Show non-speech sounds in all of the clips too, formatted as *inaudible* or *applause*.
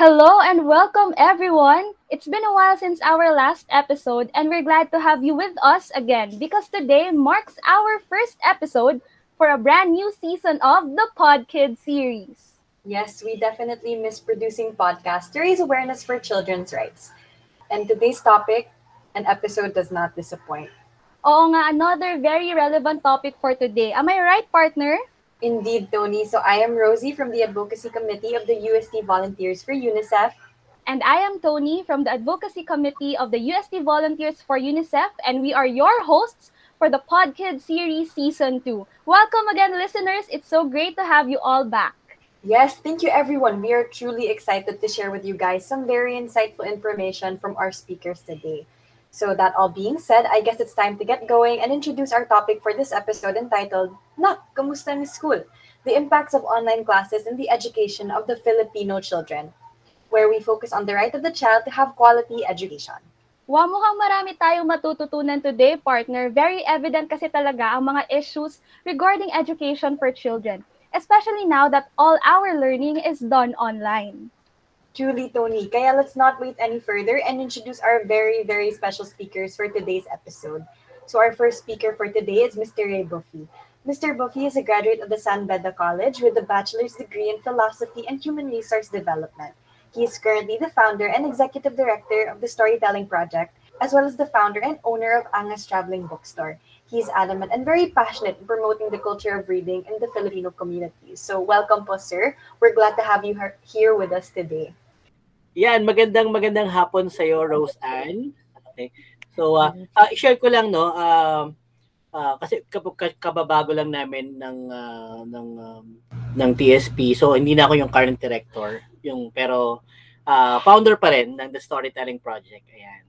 Hello and welcome, everyone. It's been a while since our last episode, and we're glad to have you with us again because today marks our first episode for a brand new season of the Pod Kids series. Yes, we definitely miss producing podcasts to raise awareness for children's rights. And today's topic, an episode does not disappoint. Oo nga, another very relevant topic for today. Am I right, partner? Indeed, Toni. So I am Rosie from the Advocacy Committee of the UST Volunteers for UNICEF. And I am Toni from the Advocacy Committee of the UST Volunteers for UNICEF, and we are your hosts for the Pod Kids series season 2. Welcome again, listeners. It's so great to have you all back. Yes, thank you, everyone. We are truly excited to share with you guys some very insightful information from our speakers today. So, that all being said, I guess it's time to get going and introduce our topic for this episode entitled Nak, Kamusta ni School? The Impacts of Online Classes in the Education of the Filipino Children, where we focus on the right of the child to have quality education. Wow, mukhang marami tayong matututunan today, partner. Very evident kasi talaga ang mga issues regarding education for children, especially now that all our learning is done online. Truly, Toni. Kaya let's not wait any further and introduce our very, very special speakers for today's episode. So our first speaker for today is Mr. Rey Bufi. Mr. Bufi is a graduate of the San Beda College with a bachelor's degree in philosophy and human resource development. He is currently the founder and executive director of the Storytelling Project, as well as the founder and owner of Angas Traveling Bookstore. He is adamant and very passionate in promoting the culture of reading in the Filipino community. So welcome po, sir. We're glad to have you here with us today. Yan, magandang magandang hapon sa iyo, Rose Ann. Okay. So, uh, uh, i-share ko lang no, uh, uh, kasi kababago lang namin ng uh, ng um, ng TSP. So, hindi na ako yung current director, yung pero uh, founder pa rin ng The Storytelling Project. Ayan.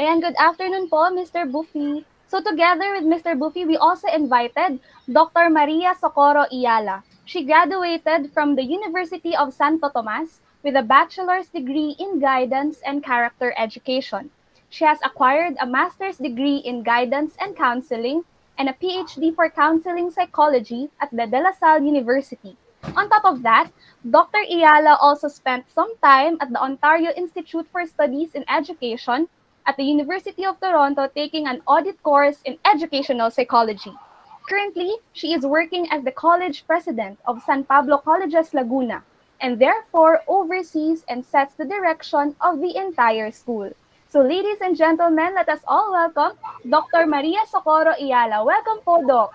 Ayan, good afternoon po, Mr. Buffy. So together with Mr. Bufi, we also invited Dr. Maria Socorro Eala. She graduated from the University of Santo Tomas with a bachelor's degree in guidance and character education. She has acquired a master's degree in guidance and counseling and a PhD for counseling psychology at the De La Salle University. On top of that, Dr. Eala also spent some time at the Ontario Institute for Studies in Education at the University of Toronto taking an audit course in educational psychology. Currently, she is working as the college president of San Pablo Colleges Laguna, and therefore oversees and sets the direction of the entire school. So ladies and gentlemen, let us all welcome Dr. Maria Socorro Eala. Welcome po, Doc.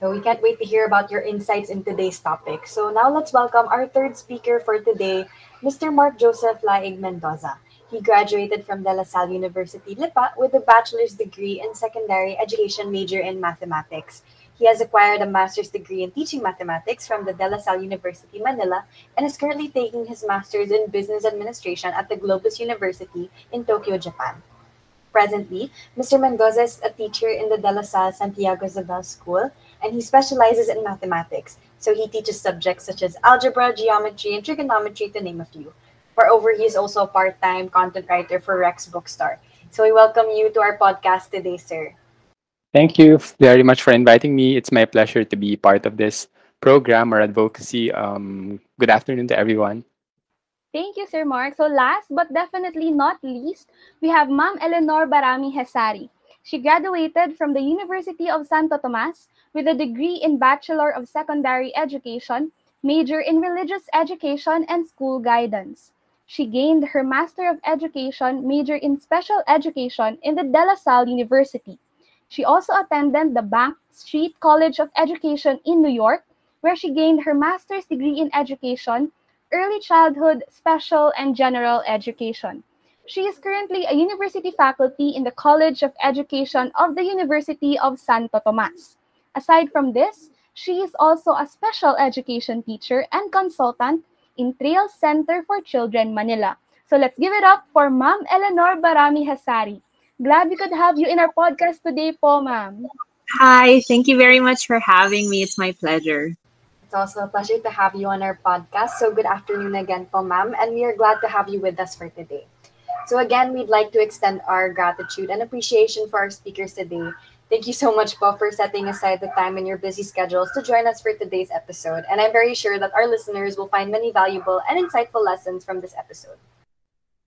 So we can't wait to hear about your insights in today's topic. So now let's welcome our third speaker for today, Mr. Mark Joseph Laig Mendoza. He graduated from De La Salle University, Lipa, with a bachelor's degree in secondary education major in mathematics. He has acquired a master's degree in teaching mathematics from the De La Salle University, Manila, and is currently taking his master's in business administration at the Globis University in Tokyo, Japan. Presently, Mr. Mendoza is a teacher in the De La Salle Santiago Zobel School, and he specializes in mathematics. So he teaches subjects such as algebra, geometry, and trigonometry, to name a few. Moreover, he is also a part time content writer for Rex Bookstore. So we welcome you to our podcast today, sir. Thank you very much for inviting me. It's my pleasure to be part of this program or advocacy. Um, good afternoon to everyone. Thank you, Sir Mark. So last but definitely not least, we have Ma'am Eleanor Bahrami-Hessari. She graduated from the University of Santo Tomas with a degree in Bachelor of Secondary Education, major in Religious Education and School Guidance. She gained her Master of Education, major in Special Education in the De La Salle University. She also attended the Bank Street College of Education in New York, where she gained her master's degree in education, early childhood, special, and general education. She is currently a university faculty in the College of Education of the University of Santo Tomas. Aside from this, she is also a special education teacher and consultant in Trail Center for Children Manila. So let's give it up for Ma'am Eleanor Bahrami-Hessari. Glad we could have you in our podcast today po, ma'am. Hi, thank you very much for having me. It's my pleasure. It's also a pleasure to have you on our podcast. So good afternoon again po, ma'am, and we are glad to have you with us for today. So again, we'd like to extend our gratitude and appreciation for our speakers today. Thank you so much, po, for setting aside the time in your busy schedules to join us for today's episode. And I'm very sure that our listeners will find many valuable and insightful lessons from this episode.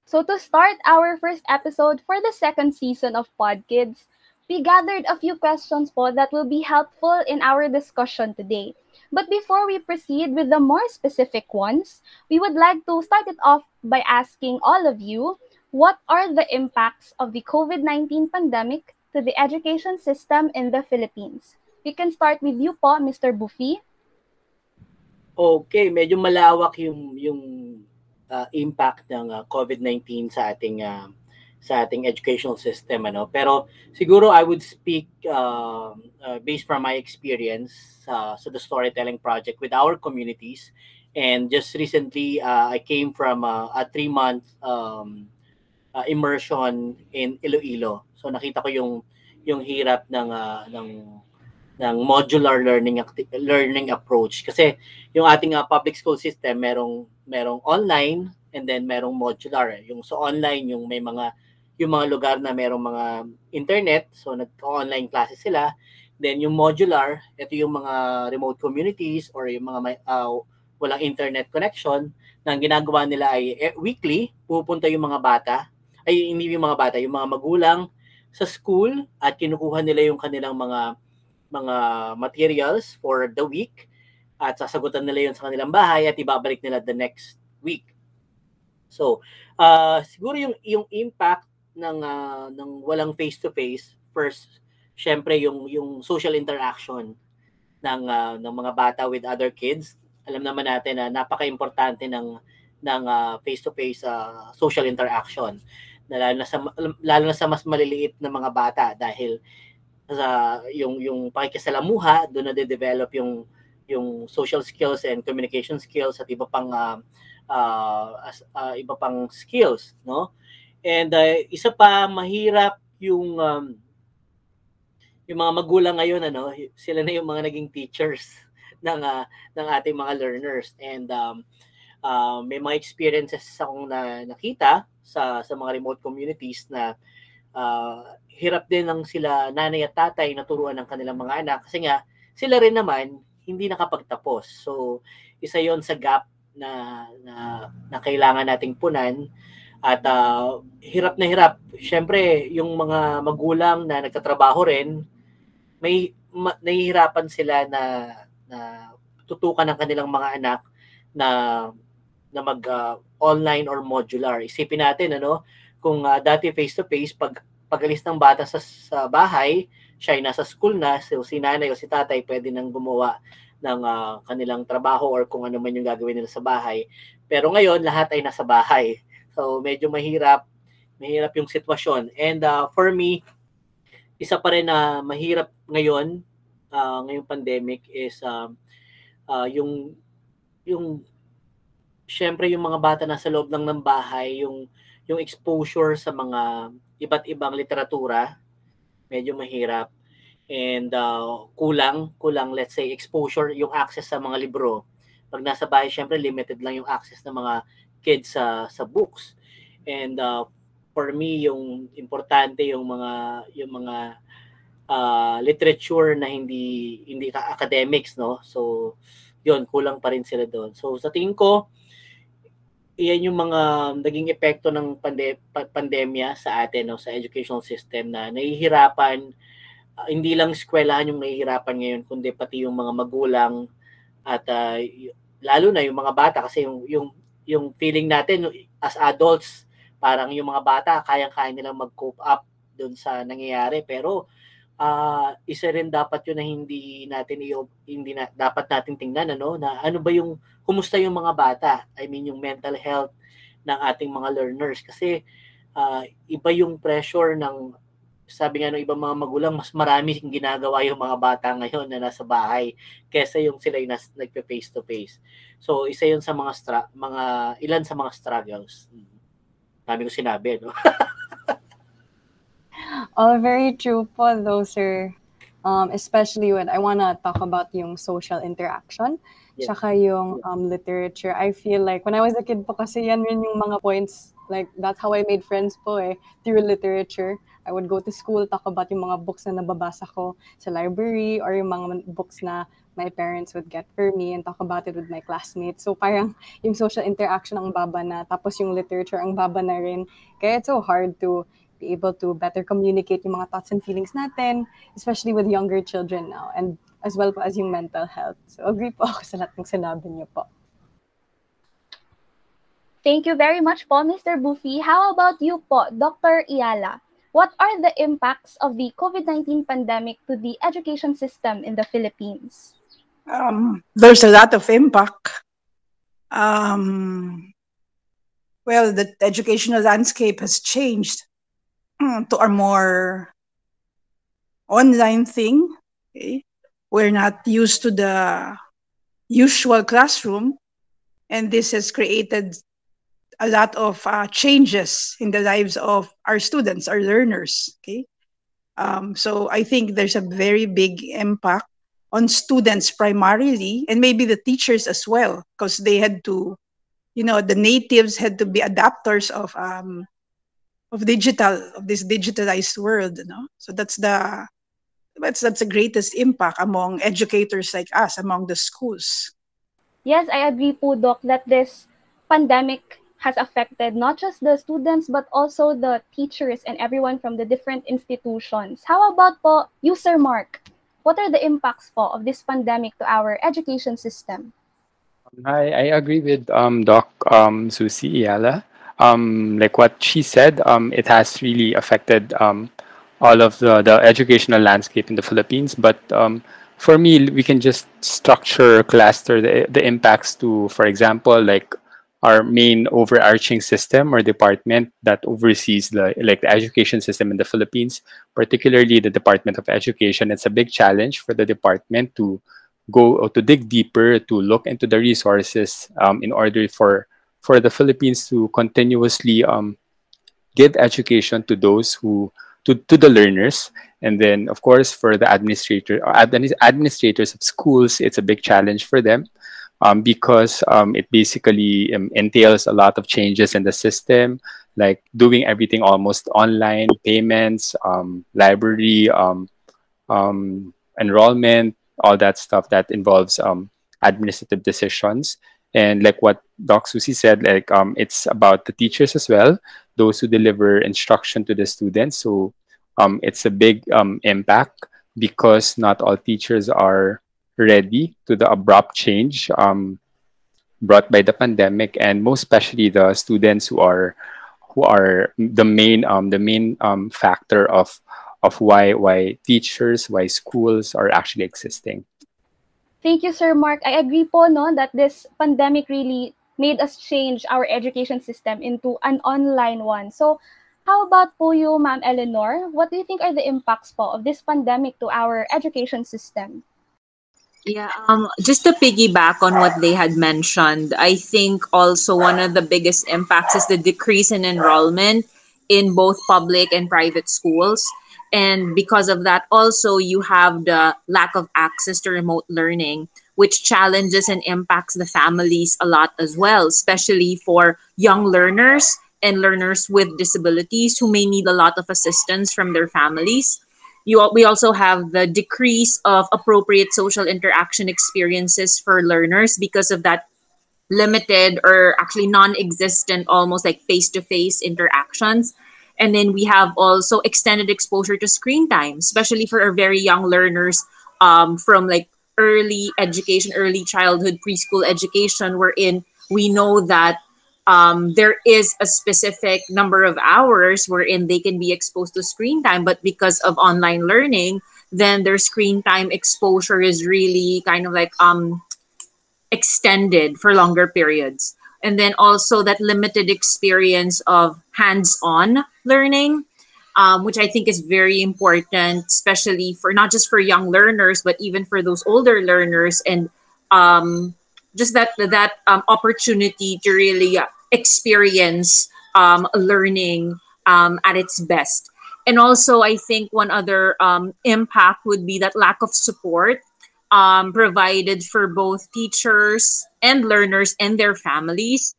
So, to start our first episode for the second season of Pod Kids, we gathered a few questions po that will be helpful in our discussion today. But before we proceed with the more specific ones, we would like to start it off by asking all of you what are the impacts of the COVID 19 pandemic to the education system in the Philippines. We can start with you po, Mr. Buffy. Okay, medyo malawak yung yung uh, impact ng uh, COVID-19 sa ating uh, sa ating educational system ano. Pero siguro I would speak uh, uh, based from my experience uh, sa the storytelling project with our communities and just recently uh, I came from uh, a three month um, uh, immersion in Iloilo. So nakita ko yung yung hirap ng uh, ng ng modular learning learning approach. Kasi yung ating uh, public school system merong merong online and then merong modular eh. yung so online yung may mga yung mga lugar na merong mga internet. So nag-online classes sila. Then yung modular ito yung mga remote communities or yung mga may, uh, walang internet connection na ang ginagawa nila ay eh, weekly pupunta yung mga bata. Ay hindi yung mga bata yung mga magulang sa school at kinukuha nila yung kanilang mga mga materials for the week at sasagutan nila yun sa kanilang bahay at ibabalik nila the next week. So, uh, siguro yung yung impact ng uh, ng walang face to face first syempre yung yung social interaction ng uh, ng mga bata with other kids. Alam naman natin na napaka-importante ng ng face-to-face social interaction na lalo na sa lalo na sa mas maliliit na mga bata dahil sa yung yung pakikisalamuha doon na de-develop yung yung social skills and communication skills at iba pang uh, uh, uh, iba pang skills no? And uh, isa pa mahirap yung um, yung mga magulang ngayon ano sila na yung mga naging teachers *laughs* ng uh, ng ating mga learners. And um, uh, may mga experiences akong na nakita sa sa mga remote communities na uh, hirap din ng sila nanay at tatay na turuan ng kanilang mga anak kasi nga sila rin naman hindi nakapagtapos. So isa 'yon sa gap na na, na kailangan nating punan at uh, hirap na hirap. Siyempre, yung mga magulang na nagtatrabaho rin, may ma, nahihirapan sila na na tutukan ng kanilang mga anak na na mag uh, online or modular. Isipin natin ano, kung uh, dati face to face pag pagalis ng bata sa, sa bahay, siya ay nasa school na, so si nanay o si tatay pwede nang gumawa ng uh, kanilang trabaho or kung ano man yung gagawin nila sa bahay. Pero ngayon, lahat ay nasa bahay. So medyo mahirap, mahirap yung sitwasyon. And uh, for me, isa pa rin na uh, mahirap ngayon, uh, ngayong pandemic is uh, uh, yung yung syempre yung mga bata nasa loob lang ng bahay, yung yung exposure sa mga iba't ibang literatura, medyo mahirap. And uh, kulang, kulang let's say exposure, yung access sa mga libro. Pag nasa bahay, syempre limited lang yung access ng mga kids sa sa books. And uh, for me, yung importante yung mga yung mga uh, literature na hindi hindi academics, no? So, yun, kulang pa rin sila doon. So, sa tingin ko, iyan yung mga naging epekto ng pande- pandemya sa atin no sa educational system na nahihirapan uh, hindi lang eskwelahan yung nahihirapan ngayon kundi pati yung mga magulang at uh, lalo na yung mga bata kasi yung yung yung feeling natin as adults parang yung mga bata kayang-kaya nilang mag-cope up doon sa nangyayari. Pero uh, isa rin dapat yun na hindi natin hindi na dapat nating tingnan ano na ano ba yung kumusta yung mga bata? I mean yung mental health ng ating mga learners. Kasi uh, iba yung pressure ng sabi nga ng ibang mga magulang mas marami yung ginagawa yung mga bata ngayon na nasa bahay kaysa yung sila yung nas, nagpe face to face so isa yun sa mga stra- mga ilan sa mga struggles. Dami ko sinabi no *laughs* All very true po though, sir. Um, especially when I want to talk about yung social interaction, yeah. tsaka yung um, literature. I feel like when I was a kid po kasi yan rin yung mga points Like, that's how I made friends po eh, through literature. I would go to school, talk about yung mga books na nababasa ko sa library or yung mga books na my parents would get for me and talk about it with my classmates. So parang yung social interaction ang baba na, tapos yung literature ang baba na rin. Kaya it's so hard to be able to better communicate yung mga thoughts and feelings natin, especially with younger children now, and as well po as yung mental health. So agree po ako sa lahat ng sinabi niyo po. Thank you very much po, Mr. Bufi. How about you po, Dr. Eala? What are the impacts of the COVID-19 pandemic to the education system in the Philippines? Um, there's a lot of impact. Um, well, the educational landscape has changed *clears throat* to a more online thing. Okay? We're not used to the usual classroom, and this has created a lot of uh, changes in the lives of our students, our learners. Okay, um, so I think there's a very big impact on students primarily, and maybe the teachers as well, because they had to, you know, the natives had to be adapters of um, of digital of this digitalized world. You know, so that's the that's that's the greatest impact among educators like us, among the schools. Yes, I agree po, Doc, that this pandemic has affected not just the students but also the teachers and everyone from the different institutions. How about po, user Mark? What are the impacts po of this pandemic to our education system? I, I agree with um, Doc um, Susie Eala. Um, like what she said, um, it has really affected um, all of the, the educational landscape in the Philippines. But um, for me, we can just structure, cluster the, the impacts to, for example, like our main overarching system or department that oversees the like the education system in the Philippines, particularly the Department of Education. It's a big challenge for the department to go or to dig deeper to look into the resources um, in order for for the Philippines to continuously um, give education to those who to, to the learners and then of course for the administrator administrators of schools it's a big challenge for them um, because um, it basically um, entails a lot of changes in the system, like doing everything almost online, payments, um, library, um, um, enrollment, all that stuff that involves administrative decisions. And like what Doc Susie said, like it's about the teachers as well, those who deliver instruction to the students. So it's a big impact because not all teachers are ready to the abrupt change um, brought by the pandemic, and most especially the students who are who are the main um, the main um, factor of of why why teachers, why schools are actually existing. Thank you, Sir Mark. I agree po no that this pandemic really made us change our education system into an online one. So, how about po you, Ma'am Eleanor? What do you think are the impacts po of this pandemic to our education system? Yeah, um, just to piggyback on what they had mentioned, I think also one of the biggest impacts is the decrease in enrollment in both public and private schools. And because of that, also you have the lack of access to remote learning, which challenges and impacts the families a lot as well, especially for young learners and learners with disabilities who may need a lot of assistance from their families. You we also have the decrease of appropriate social interaction experiences for learners because of that limited or actually non-existent almost like face-to-face interactions and then we have also extended exposure to screen time especially for our very young learners um, from like early education early childhood preschool education wherein we know that um, there is a specific number of hours wherein they can be exposed to screen time, but because of online learning, then their screen time exposure is really kind of like um, extended for longer periods. And then also that limited experience of hands on learning, um, which I think is very important, especially for not just for young learners, but even for those older learners and um, just that that um, opportunity to really experience um, learning um, at its best. And also, I think one other um, impact would be that lack of support um, provided for both teachers and learners and their families.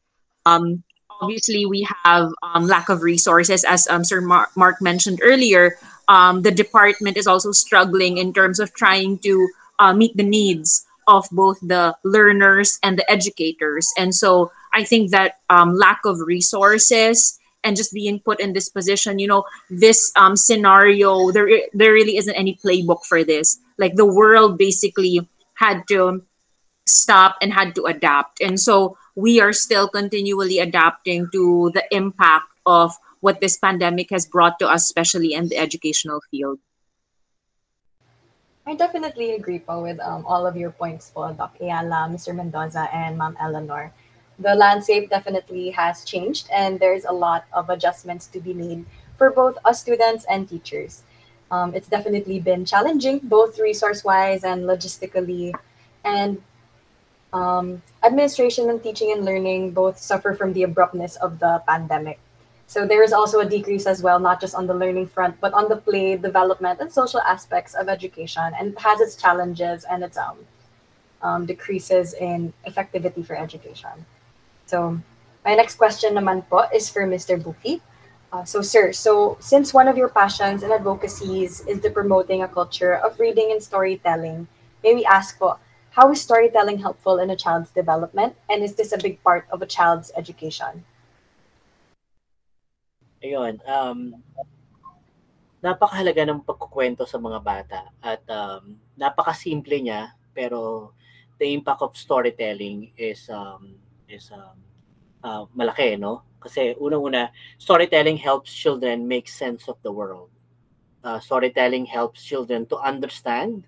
Um, obviously we have um, lack of resources, as um, Sir Mar- Mark mentioned earlier. Um, the department is also struggling in terms of trying to uh, meet the needs of both the learners and the educators. And so I think that um, lack of resources and just being put in this position, you know, this um, scenario, there there really isn't any playbook for this. Like the world basically had to stop and had to adapt, and so we are still continually adapting to the impact of what this pandemic has brought to us, especially in the educational field. I definitely agree po with um, all of your points po, Doc Eala, Mr. Mendoza, and Ma'am Eleanor. The landscape definitely has changed and there's a lot of adjustments to be made for both us students and teachers. Um, it's definitely been challenging, both resource-wise and logistically. And um, administration and teaching and learning both suffer from the abruptness of the pandemic. So there is also a decrease as well, not just on the learning front, but on the play, development, and social aspects of education, and it has its challenges and its um, um, decreases in effectivity for education. So my next question naman po is for Mr. Buki. Uh, so sir, so since one of your passions and advocacies is the promoting a culture of reading and storytelling, may we ask po, how is storytelling helpful in a child's development? And is this a big part of a child's education? Ayun, um, napakahalaga ng pagkukwento sa mga bata at um, napakasimple niya pero the impact of storytelling is um, is um, uh, malaki, no? Kasi unang-una, storytelling helps children make sense of the world. Uh, storytelling helps children to understand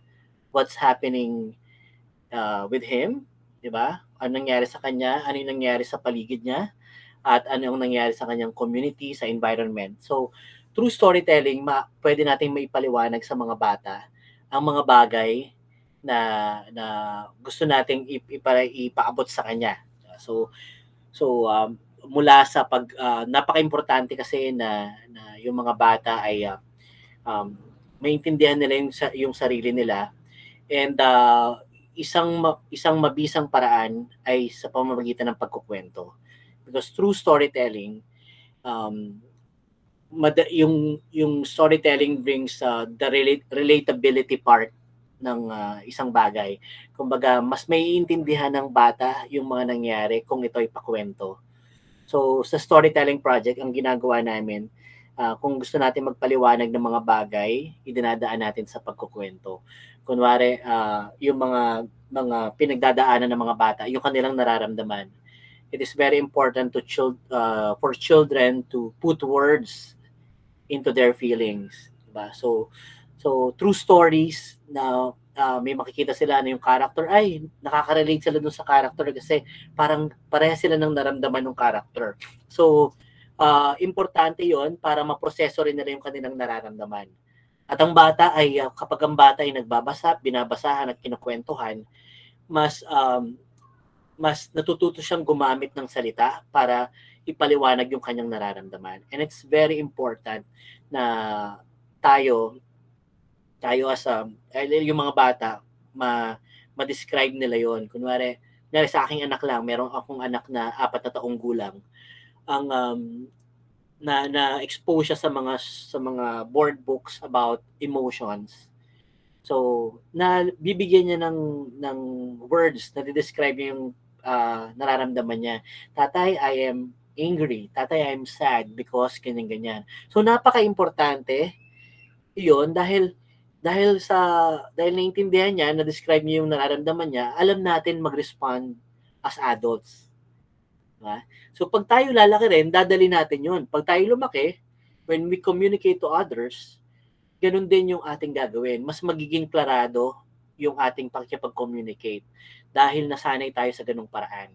what's happening uh, with him, di ba? Ano nangyari sa kanya, ano yung nangyari sa paligid niya, at ano yung nangyari sa kanyang community, sa environment. So, through storytelling, ma- pwede nating maipaliwanag sa mga bata ang mga bagay na na gusto nating ipa, ipaabot sa kanya. So so um, mula sa pag uh, napaka-importante kasi na na yung mga bata ay uh, um, maintindihan nila yung yung sarili nila. And uh, isang isang mabisang paraan ay sa pamamagitan ng pagkukwento. Because through storytelling um mad- yung yung storytelling brings uh, the relate- relatability part ng uh, isang bagay. Kumbaga, mas may intindihan ng bata yung mga nangyari kung ito ay pakwento. So, sa storytelling project, ang ginagawa namin, uh, kung gusto natin magpaliwanag ng mga bagay, idinadaan natin sa pagkukwento. Kunwari, uh, yung mga mga pinagdadaanan ng mga bata, yung kanilang nararamdaman. It is very important to child, uh, for children to put words into their feelings. Diba? So, So, true stories na uh, may makikita sila na yung character, ay, nakaka-relate sila dun sa character kasi parang pareha sila ng naramdaman ng character. So, uh, importante yon para maproseso rin nila yung kanilang nararamdaman. At ang bata ay, uh, kapag ang bata ay nagbabasa, binabasahan at kinukwentuhan, mas um, mas natututo siyang gumamit ng salita para ipaliwanag yung kanyang nararamdaman. And it's very important na tayo tayo as a, yung mga bata, ma, ma-describe nila yon Kunwari, kunwari sa aking anak lang, meron akong anak na apat na taong gulang. Ang um, na na expose siya sa mga sa mga board books about emotions. So, na bibigyan niya ng ng words na describe yung uh, nararamdaman niya. Tatay, I am angry. Tatay, I am sad because ganyan ganyan. So, napaka-importante 'yon dahil dahil sa dahil naintindihan niya, na describe niya yung nararamdaman niya, alam natin mag-respond as adults. Diba? So pag tayo lalaki rin, dadali natin yun. Pag tayo lumaki, when we communicate to others, ganun din yung ating gagawin. Mas magiging klarado yung ating pagkipag-communicate dahil nasanay tayo sa ganung paraan.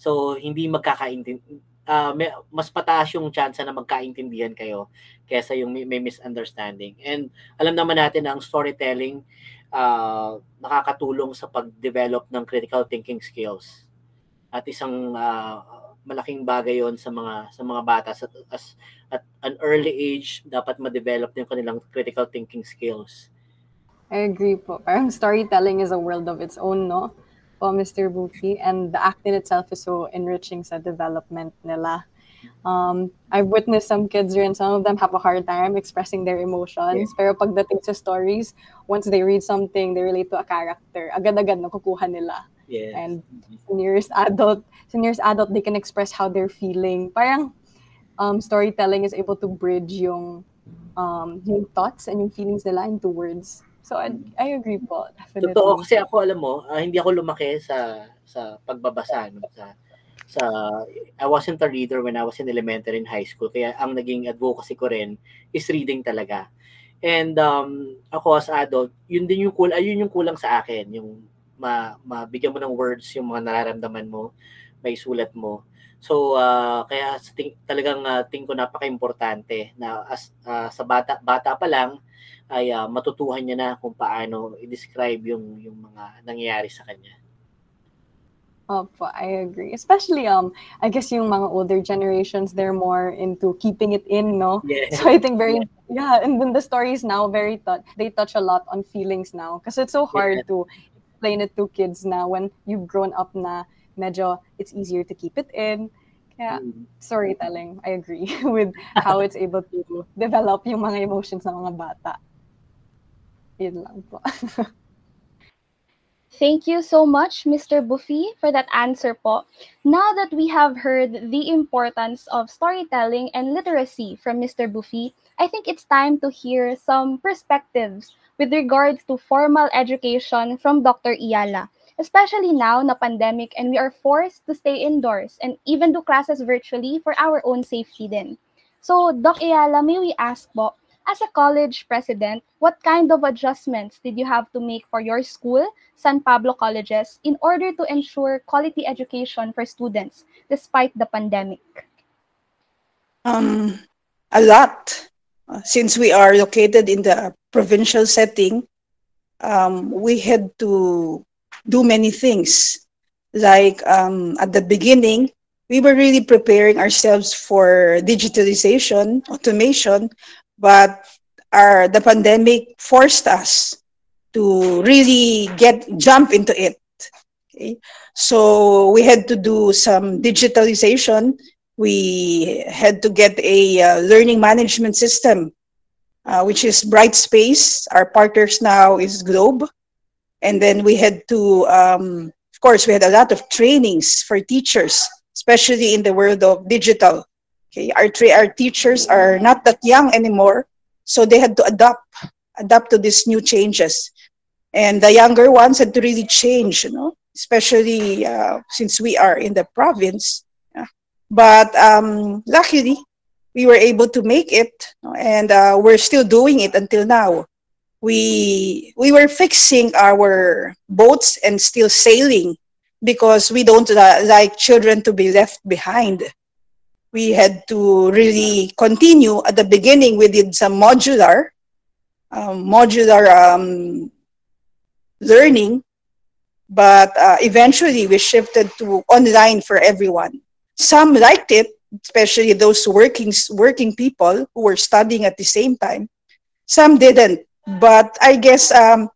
So, hindi magkakaintindi, uh, may, mas pataas yung chance na magkaintindihan kayo kaysa yung may, may misunderstanding. And alam naman natin na ang storytelling uh, nakakatulong sa pag-develop ng critical thinking skills. At isang uh, malaking bagay yon sa mga sa mga bata sa as at an early age dapat ma-develop yung kanilang critical thinking skills. I agree po. Parang storytelling is a world of its own, no? Po, Mr. Buki. And the act in itself is so enriching sa development nila. Um, I've witnessed some kids and some of them have a hard time expressing their emotions. Yeah. Pero pagdating sa stories, once they read something, they relate to a character, agad-agad nakukuha nila. Yes. And nearest adult, sa nearest adult, they can express how they're feeling. Parang um, storytelling is able to bridge yung um, yung thoughts and yung feelings nila into words. So I, I agree po, definitely. Totoo kasi ako alam mo, ah, hindi ako lumaki sa sa pagbabasa no sa sa I wasn't a reader when I was in elementary and high school kaya ang naging advocacy ko rin is reading talaga. And um ako as adult, yun din yung cool, ayun yung kulang sa akin, yung ma, mabigyan mo ng words yung mga nararamdaman mo, may sulat mo. So ah, kaya sa ting, talagang uh, ting ko napaka-importante na as ah, sa bata bata pa lang ay ah, matutuhan niya na kung paano i-describe yung yung mga nangyayari sa kanya. Opo, I agree. Especially, um, I guess yung mga older generations, they're more into keeping it in, no? Yes. So I think very, yeah, and then the stories now very touch, they touch a lot on feelings now. Because it's so hard to explain it to kids now when you've grown up na medyo it's easier to keep it in. Kaya Mm. storytelling, I agree *laughs* with how it's able to develop yung mga emotions ng mga bata. Yun lang po. *laughs* Thank you so much, Mr. Bufi, for that answer po. Now that we have heard the importance of storytelling and literacy from Mr. Bufi, I think it's time to hear some perspectives with regards to formal education from Dr. Eala, especially now na pandemic and we are forced to stay indoors and even do classes virtually for our own safety din. So, Doc Eala, may we ask po, as a college president, what kind of adjustments did you have to make for your school, San Pablo Colleges, in order to ensure quality education for students despite the pandemic? Um, a lot. Uh, since we are located in the provincial setting, um, we had to do many things. Like um, at the beginning, we were really preparing ourselves for digitalization, automation, but our the pandemic forced us to really get jump into it. Okay? So we had to do some digitalization we had to get a uh, learning management system, uh, which is Brightspace. Our partners now is Globe. And then we had to, um, of course, we had a lot of trainings for teachers, especially in the world of digital. Okay, our, our teachers are not that young anymore, so they had to adapt, adapt to these new changes. And the younger ones had to really change, you know, especially uh, since we are in the province but um, luckily we were able to make it and uh, we're still doing it until now we we were fixing our boats and still sailing because we don't uh, like children to be left behind. We had to really continue. At the beginning we did some modular um, modular um, learning but uh, eventually we shifted to online for everyone. Some liked it, especially those working working people who were studying at the same time. Some didn't, but I guess um,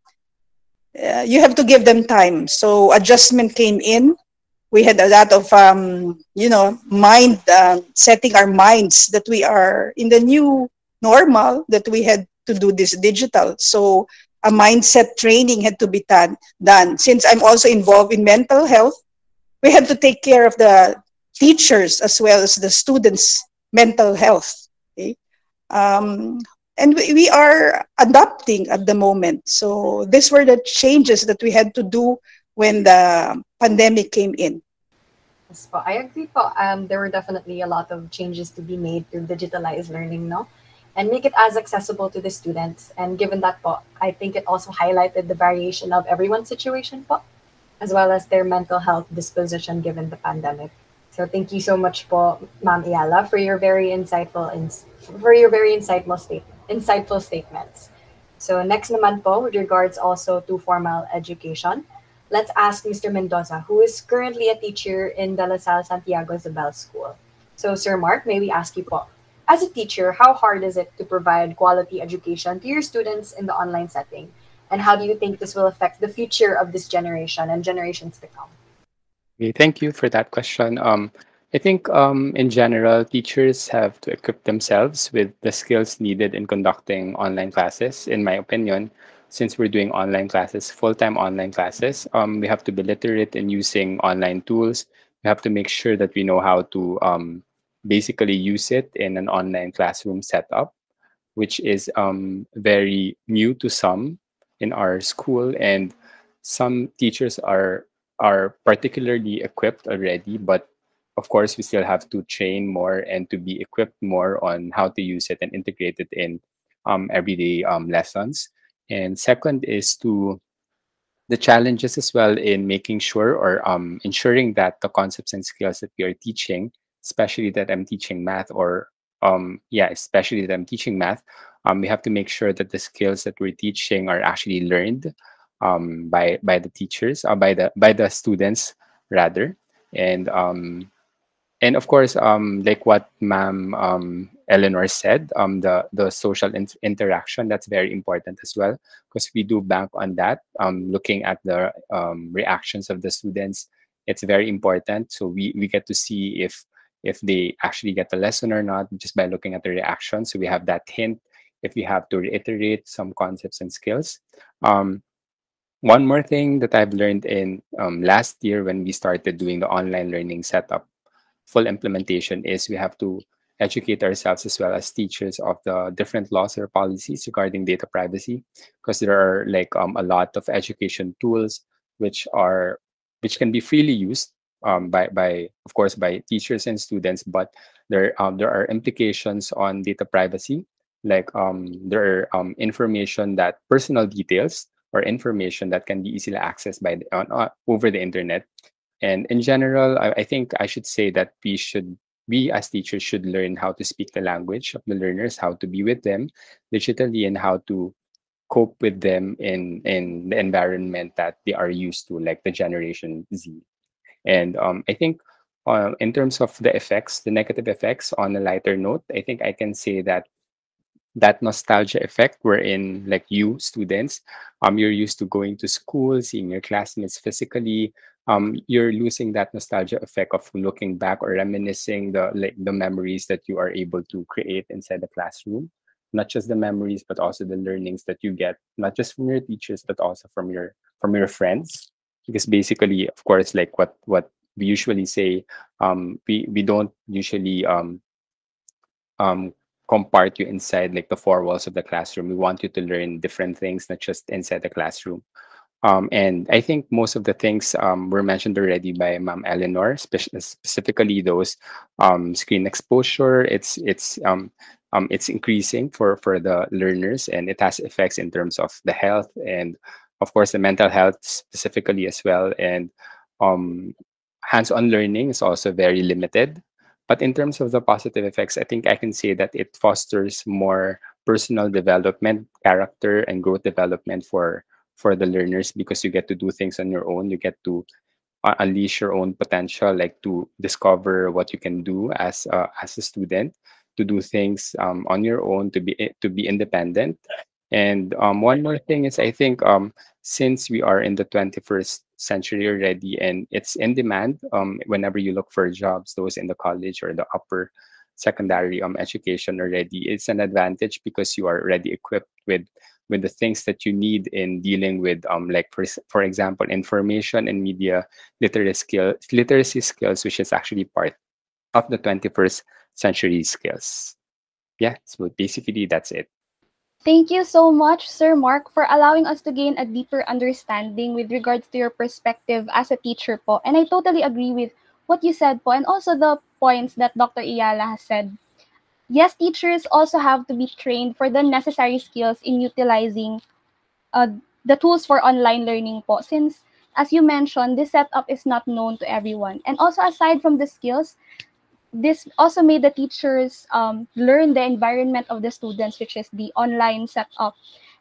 uh, you have to give them time. So adjustment came in. We had a lot of um, you know mind uh, setting our minds that we are in the new normal that we had to do this digital. So a mindset training had to be done. Done since I'm also involved in mental health. We had to take care of the teachers as well as the students' mental health. Okay? Um, and we, we are adapting at the moment. So these were the changes that we had to do when the pandemic came in. Yes po, I agree po. Um, there were definitely a lot of changes to be made to digitalize learning, no? And make it as accessible to the students. And given that po, I think it also highlighted the variation of everyone's situation po, as well as their mental health disposition given the pandemic. So thank you so much po, Ma'am for your very insightful ins- for your very insightful state insightful statements. So next naman po, with regards also to formal education, let's ask Mr. Mendoza, who is currently a teacher in De La Salle Santiago Zobel School. So Sir Mark, may we ask you po, as a teacher, how hard is it to provide quality education to your students in the online setting? And how do you think this will affect the future of this generation and generations to come? Okay, thank you for that question. Um, I think um, in general, teachers have to equip themselves with the skills needed in conducting online classes. In my opinion, since we're doing online classes, full-time online classes, um, we have to be literate in using online tools. We have to make sure that we know how to um, basically use it in an online classroom setup, which is um, very new to some in our school. And some teachers are are particularly equipped already, but of course, we still have to train more and to be equipped more on how to use it and integrate it in um, everyday um, lessons. And second is to the challenges as well in making sure or um, ensuring that the concepts and skills that we are teaching, especially that I'm teaching math or um, yeah, especially that I'm teaching math, um, we have to make sure that the skills that we're teaching are actually learned um, by by the teachers uh, by the by the students rather, and um, and of course, um, like what Ma'am um, Eleanor said, um, the the social in interaction that's very important as well because we do bank on that. Um, looking at the um, reactions of the students, it's very important. So we we get to see if if they actually get the lesson or not just by looking at the reaction. So we have that hint if we have to reiterate some concepts and skills. Um, one more thing that I've learned in last year when we started doing the online learning setup full implementation is we have to educate ourselves as well as teachers of the different laws or policies regarding data privacy. Because there are like um, a lot of education tools which are which can be freely used um, by by of course by teachers and students but there um, there are implications on data privacy. Like um, there are um, information that personal details or information that can be easily accessed by the, uh, over the internet and in general, I, I think I should say that we should we as teachers should learn how to speak the language of the learners, how to be with them digitally, and how to cope with them in in the environment that they are used to, like the Generation Z. And um, I think uh, in terms of the effects, the negative effects on a lighter note, I think I can say that that nostalgia effect wherein like you students um you're used to going to school seeing your classmates physically um, you're losing that nostalgia effect of looking back or reminiscing the like the memories that you are able to create inside the classroom. Not just the memories but also the learnings that you get not just from your teachers but also from your from your friends. Because basically of course like what what we usually say um we we don't usually um um compart you inside like the four walls of the classroom. We want you to learn different things not just inside the classroom um, and I think most of the things um, were mentioned already by Ma'am Eleanor, spe- specifically those um, screen exposure. It's it's um, um, it's increasing for for the learners, and it has effects in terms of the health and, of course, the mental health specifically as well. And um, hands-on learning is also very limited. But in terms of the positive effects, I think I can say that it fosters more personal development, character, and growth development for for the learners because you get to do things on your own. You get to uh, unleash your own potential like to discover what you can do as uh, as a student to do things um, on your own to be eh, to be independent. And um, one more thing is i think um, since we are in the 21st century already and it's in demand um, whenever you look for jobs those in the college or the upper secondary um, education already it's an advantage because you are already equipped with with the things that you need in dealing with um like for, for example information and media literacy skill literacy skills which is actually part of the 21st century skills yeah so basically that's it Thank you so much, Sir Mark, for allowing us to gain a deeper understanding with regards to your perspective as a teacher po. And I totally agree with what you said po and also the points that Dr. Eala has said yes, teachers also have to be trained for the necessary skills in utilizing uh, the tools for online learning po. Since, as you mentioned, this setup is not known to everyone. And also, aside from the skills, this also made the teachers um, learn the environment of the students, which is the online setup.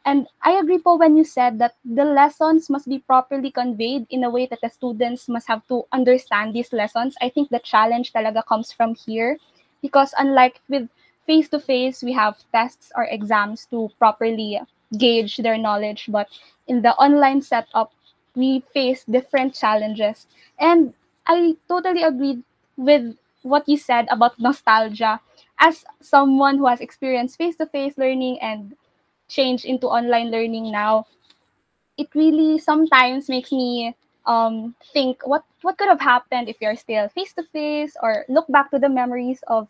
And I agree po when you said that the lessons must be properly conveyed in a way that the students must have to understand these lessons. I think the challenge talaga comes from here because unlike with face to face we have tests or exams to properly gauge their knowledge but in the online setup we face different challenges and i totally agree with what you said about nostalgia. As someone who has experienced face-to-face learning and change into online learning now, it really sometimes makes me um, think what what could have happened if you're still face to face or look back to the memories of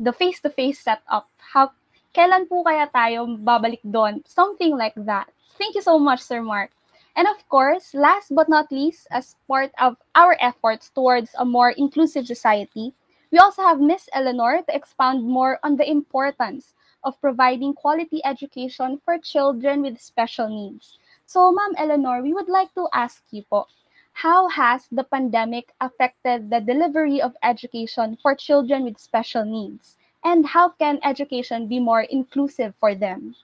the face to face setup. How kailan po kaya tayo babalik doon? Something like that. Thank you so much, Sir Mark. And of course, last but not least, as part of our efforts towards a more inclusive society, we also have Miss Eleanor to expound more on the importance of providing quality education for children with special needs. So, Ma'am Eleanor, we would like to ask you po, how has the pandemic affected the delivery of education for children with special needs? And how can education be more inclusive for them?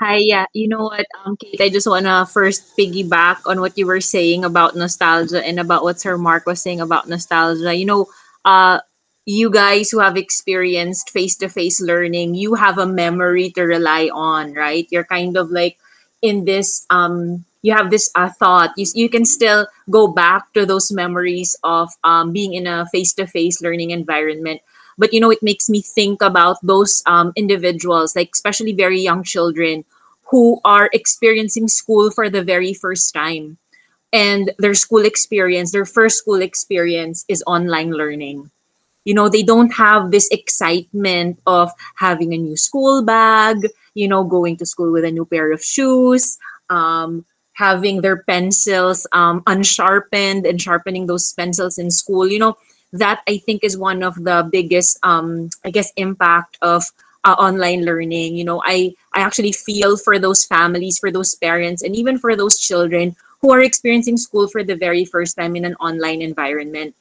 Hi, yeah. You know what, um, Kate, I just want to first piggyback on what you were saying about nostalgia and about what Sir Mark was saying about nostalgia. You know, uh, you guys who have experienced face to face learning, you have a memory to rely on, right? You're kind of like in this um, you have this uh, thought. You, you can still go back to those memories of um, being in a face-to-face learning environment. But you know it makes me think about those um, individuals like especially very young children who are experiencing school for the very first time. And their school experience their first school experience is online learning. You know they don't have this excitement of having a new school bag you know going to school with a new pair of shoes um, having their pencils um, unsharpened and sharpening those pencils in school you know that i think is one of the biggest um, i guess impact of uh, online learning. You know i i actually feel for those families for those parents and even for those children who are experiencing school for the very first time in an online environment.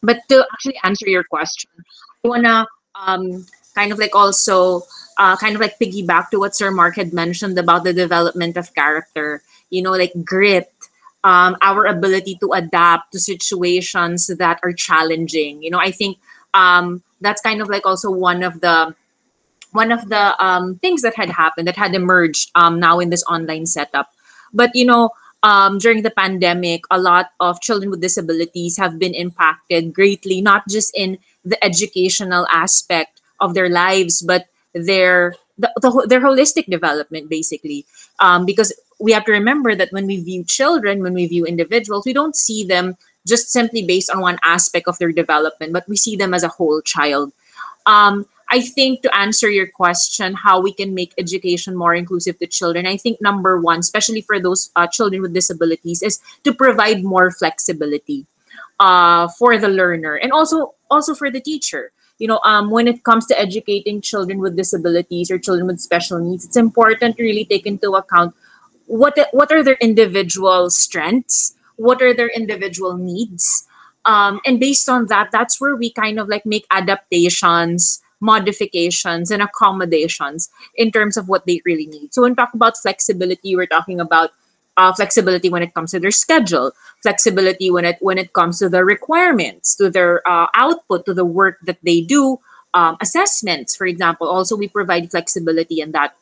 But to actually answer your question i want to um, kind of like also uh, kind of like piggyback to what sir mark had mentioned about the development of character you know, like grit, um, our ability to adapt to situations that are challenging. You know, I think um, that's kind of like also one of the one of the um, things that had happened that had emerged um, now in this online setup. But you know, um, during the pandemic, a lot of children with disabilities have been impacted greatly, not just in the educational aspect of their lives, but their the, the, their holistic development basically um, because we have to remember that when we view children when we view individuals we don't see them just simply based on one aspect of their development but we see them as a whole child. Um, i think to answer your question how we can make education more inclusive to children i think number one especially for those uh, children with disabilities is to provide more flexibility uh, for the learner and also also for the teacher. You know, um, when it comes to educating children with disabilities or children with special needs, it's important to really take into account what what are their individual strengths, what are their individual needs, um, and based on that, that's where we kind of like make adaptations, modifications, and accommodations in terms of what they really need. So when we talk about flexibility, we're talking about uh, flexibility when it comes to their schedule, flexibility when it when it comes to their requirements, to their uh, output, to the work that they do, um, assessments, for example. Also, we provide flexibility in that.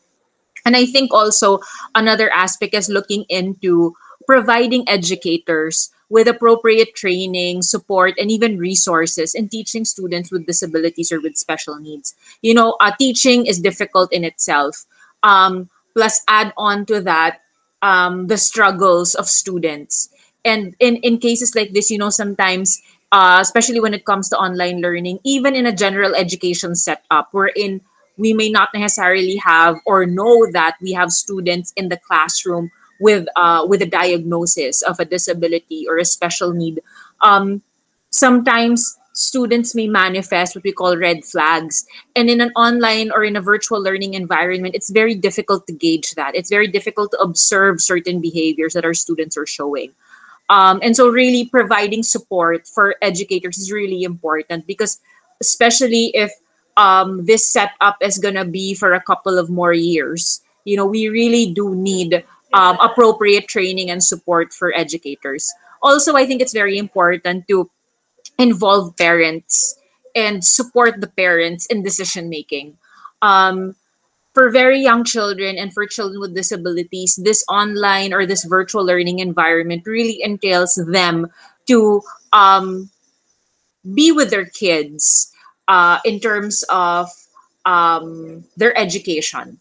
And I think also another aspect is looking into providing educators with appropriate training, support, and even resources in teaching students with disabilities or with special needs. You know, uh, teaching is difficult in itself. Um, plus, add on to that um, the struggles of students. And in, in cases like this, you know, sometimes, uh, especially when it comes to online learning, even in a general education setup, wherein we may not necessarily have or know that we have students in the classroom with uh, with a diagnosis of a disability or a special need. Um, sometimes students may manifest what we call red flags. And in an online or in a virtual learning environment, it's very difficult to gauge that. It's very difficult to observe certain behaviors that our students are showing. Um, and so, really, providing support for educators is really important because, especially if um, this setup is going to be for a couple of more years, you know, we really do need um, appropriate training and support for educators. Also, I think it's very important to involve parents and support the parents in decision making. Um, for very young children and for children with disabilities, this online or this virtual learning environment really entails them to um, be with their kids uh, in terms of um, their education.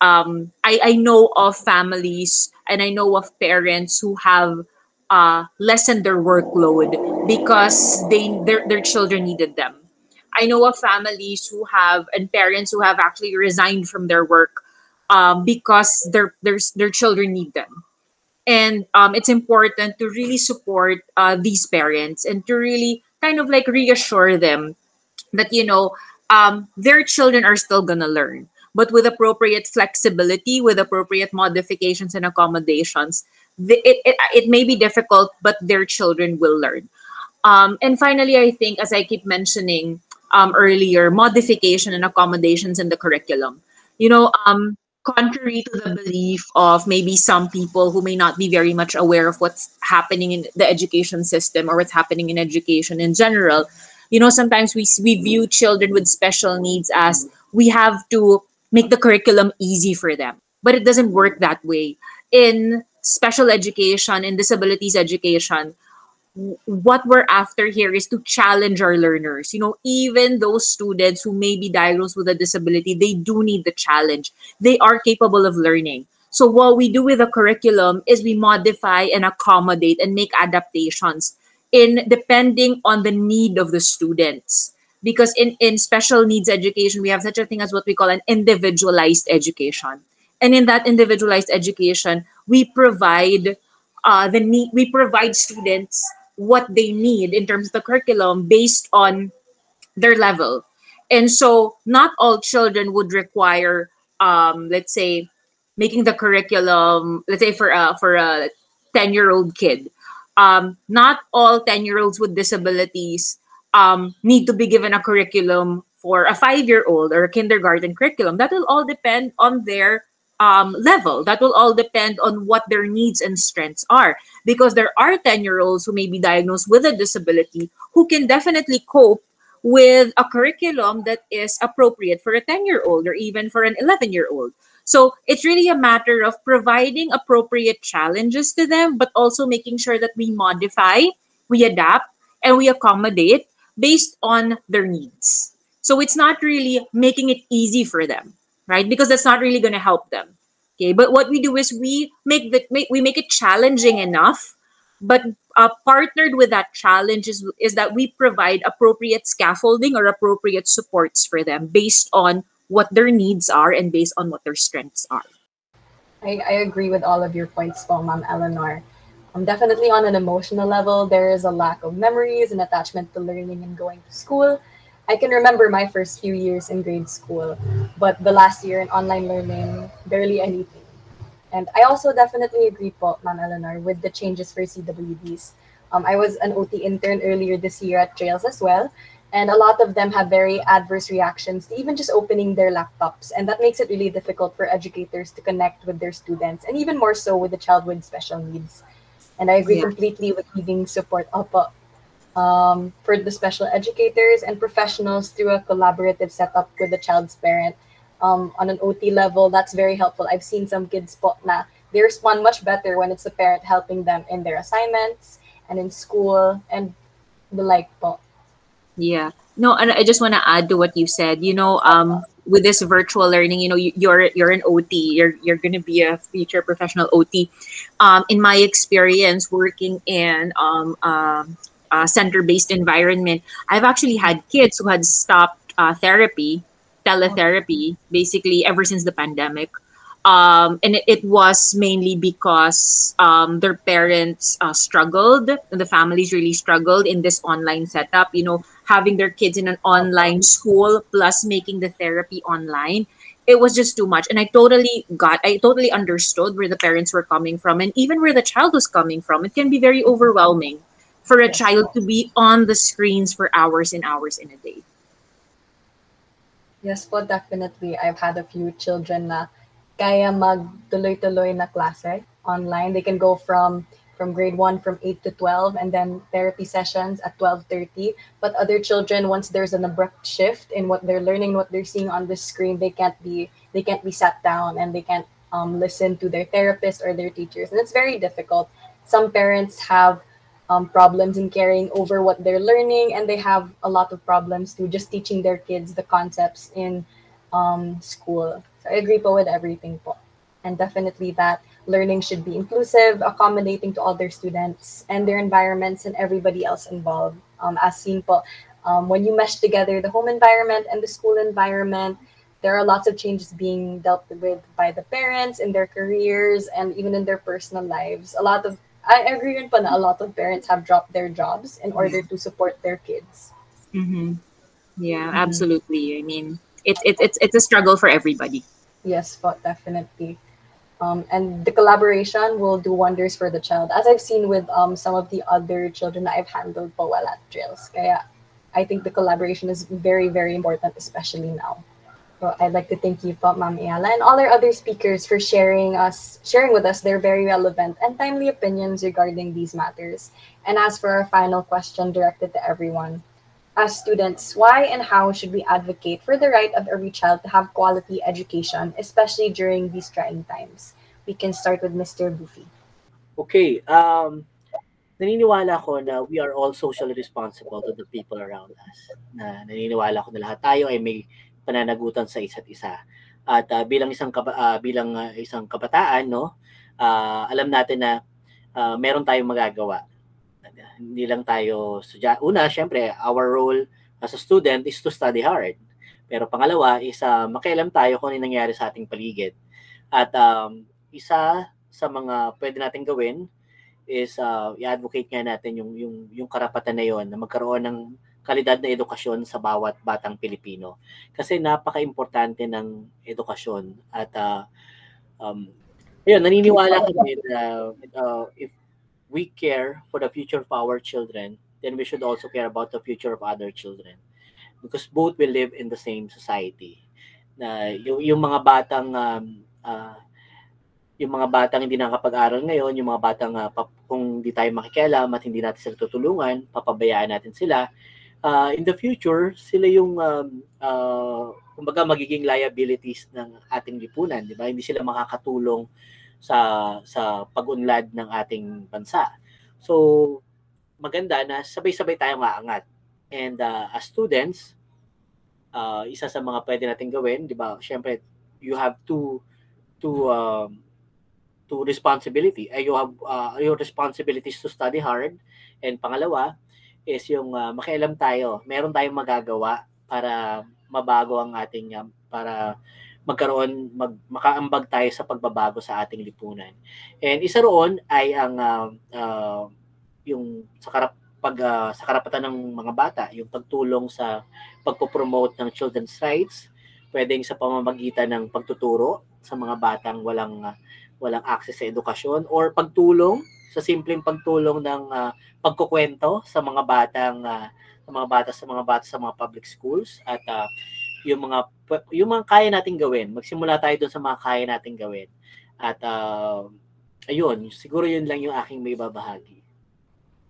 Um, I, I know of families and I know of parents who have uh, lessened their workload because they their, their children needed them. I know of families who have and parents who have actually resigned from their work um, because their their their children need them, and um, it's important to really support uh, these parents and to really kind of like reassure them that you know um, their children are still gonna learn, but with appropriate flexibility, with appropriate modifications and accommodations, the, it, it it may be difficult, but their children will learn. Um, and finally, I think, as I keep mentioning, um, earlier, modification and accommodations in the curriculum. You know, um, contrary to the belief of maybe some people who may not be very much aware of what's happening in the education system or what's happening in education in general, you know, sometimes we, we view children with special needs as we have to make the curriculum easy for them. But it doesn't work that way. In special education, in disabilities education, what we're after here is to challenge our learners. You know, even those students who may be diagnosed with a disability, they do need the challenge. They are capable of learning. So what we do with the curriculum is we modify and accommodate and make adaptations in depending on the need of the students. Because in, in special needs education, we have such a thing as what we call an individualized education. And in that individualized education, we provide uh, the need we provide students what they need in terms of the curriculum based on their level. And so not all children would require um, let's say making the curriculum let's say for a for a 10 year old kid um, not all 10 year olds with disabilities um, need to be given a curriculum for a five year old or a kindergarten curriculum that will all depend on their um, level. That will all depend on what their needs and strengths are. Because there are 10 year olds who may be diagnosed with a disability who can definitely cope with a curriculum that is appropriate for a 10 year old or even for an 11 year old. So it's really a matter of providing appropriate challenges to them, but also making sure that we modify, we adapt, and we accommodate based on their needs. So it's not really making it easy for them right? Because that's not really going to help them. Okay, but what we do is we make the make, we make it challenging enough, but uh, partnered with that challenge is, is that we provide appropriate scaffolding or appropriate supports for them based on what their needs are and based on what their strengths are. I, I agree with all of your points, po, Ma'am Eleanor. Um, definitely on an emotional level, there is a lack of memories and attachment to learning and going to school. I can remember my first few years in grade school, but the last year in online learning, barely anything. And I also definitely agree po, Ma'am Eleanor, with the changes for CWDs. Um, I was an OT intern earlier this year at Trails as well, and a lot of them have very adverse reactions to even just opening their laptops. And that makes it really difficult for educators to connect with their students, and even more so with the child with special needs. And I agree yeah. completely with needing support up um, for the special educators and professionals through a collaborative setup with the child's parent um, on an OT level. That's very helpful. I've seen some kids po na they respond much better when it's the parent helping them in their assignments and in school and the like po. Yeah. No, and I just want to add to what you said. You know, um, with this virtual learning, you know, you, are you're an OT. You're you're going to be a future professional OT. Um, in my experience working in um, uh, center-based environment, I've actually had kids who had stopped uh, therapy, teletherapy, basically ever since the pandemic. Um, and it, it, was mainly because um, their parents uh, struggled, the families really struggled in this online setup. You know, having their kids in an online school plus making the therapy online it was just too much and i totally got i totally understood where the parents were coming from and even where the child was coming from it can be very overwhelming for a child to be on the screens for hours and hours in a day. Yes po, definitely. I've had a few children na kaya mag-tuloy-tuloy na klase online. They can go from from grade 1 from 8 to 12 and then therapy sessions at 12:30 but other children once there's an abrupt shift in what they're learning what they're seeing on the screen they can't be they can't be sat down and they can't um, listen to their therapist or their teachers and it's very difficult some parents have um, problems in carrying over what they're learning, and they have a lot of problems too, just teaching their kids the concepts in um, school. So I agree po with everything po. And definitely that learning should be inclusive, accommodating to all their students and their environments and everybody else involved. Um, as seen um, when you mesh together the home environment and the school environment, there are lots of changes being dealt with by the parents in their careers and even in their personal lives. A lot of I agree rin po na a lot of parents have dropped their jobs in order to support their kids. Mm-hmm. Yeah, absolutely. I mean, it, it, it's it's a struggle for everybody. Yes, but definitely. Um, and the collaboration will do wonders for the child, as I've seen with um, some of the other children that I've handled po while at Trails. Kaya I think the collaboration is very, very important, especially now. So I'd like to thank you, po, Ma'am Eala, and all our other speakers for sharing us, sharing with us their very relevant and timely opinions regarding these matters. And as for our final question directed to everyone, as students, why and how should we advocate for the right of every child to have quality education, especially during these trying times? We can start with Mr. Buffy. Okay, um, naniniwala ko na we are all socially responsible to the people around us. Na naniniwala ko na lahat tayo ay may pananagutan sa isa't isa. At uh, bilang isang kaba, uh, bilang uh, isang kabataan, no, uh, alam natin na uh, meron tayong magagawa. Hindi lang tayo sudya. Una, syempre, our role as a student is to study hard. Pero pangalawa is uh, makialam tayo kung ano nangyari sa ating paligid. At um, isa sa mga pwede natin gawin is uh, i-advocate nga natin yung yung yung karapatan na yon na magkaroon ng kalidad na edukasyon sa bawat batang Pilipino. Kasi napaka-importante ng edukasyon at uh, um, ayun, naniniwala kami na uh, if we care for the future of our children, then we should also care about the future of other children. Because both will live in the same society. Na yung, yung mga batang um, uh, yung mga batang hindi nakakapag-aral ngayon, yung mga batang uh, pap- kung hindi tayo makikialam at hindi natin sila tutulungan, papabayaan natin sila, uh, in the future, sila yung um, uh, kumbaga magiging liabilities ng ating lipunan, di ba? Hindi sila makakatulong sa sa pag-unlad ng ating bansa. So maganda na sabay-sabay tayong aangat. And uh, as students, uh, isa sa mga pwede natin gawin, di ba? Syempre, you have to to um, to responsibility. Uh, you have uh, your responsibilities to study hard. And pangalawa, is yung uh, makialam tayo. Meron tayong magagawa para mabago ang ating uh, para magkaroon mag makaambag tayo sa pagbabago sa ating lipunan. And isa roon ay ang uh, uh, yung sa karap pag uh, sa karapatan ng mga bata, yung pagtulong sa pagpo-promote ng children's rights, pwedeng sa pamamagitan ng pagtuturo sa mga batang walang uh, walang access sa edukasyon or pagtulong sa simpleng pagtulong ng uh, pagkukwento sa mga batang uh, sa mga bata sa mga bata sa mga public schools at uh, yung mga yung mga kaya nating gawin. Magsimula tayo doon sa mga kaya nating gawin. At uh, ayun, siguro yun lang yung aking may babahagi.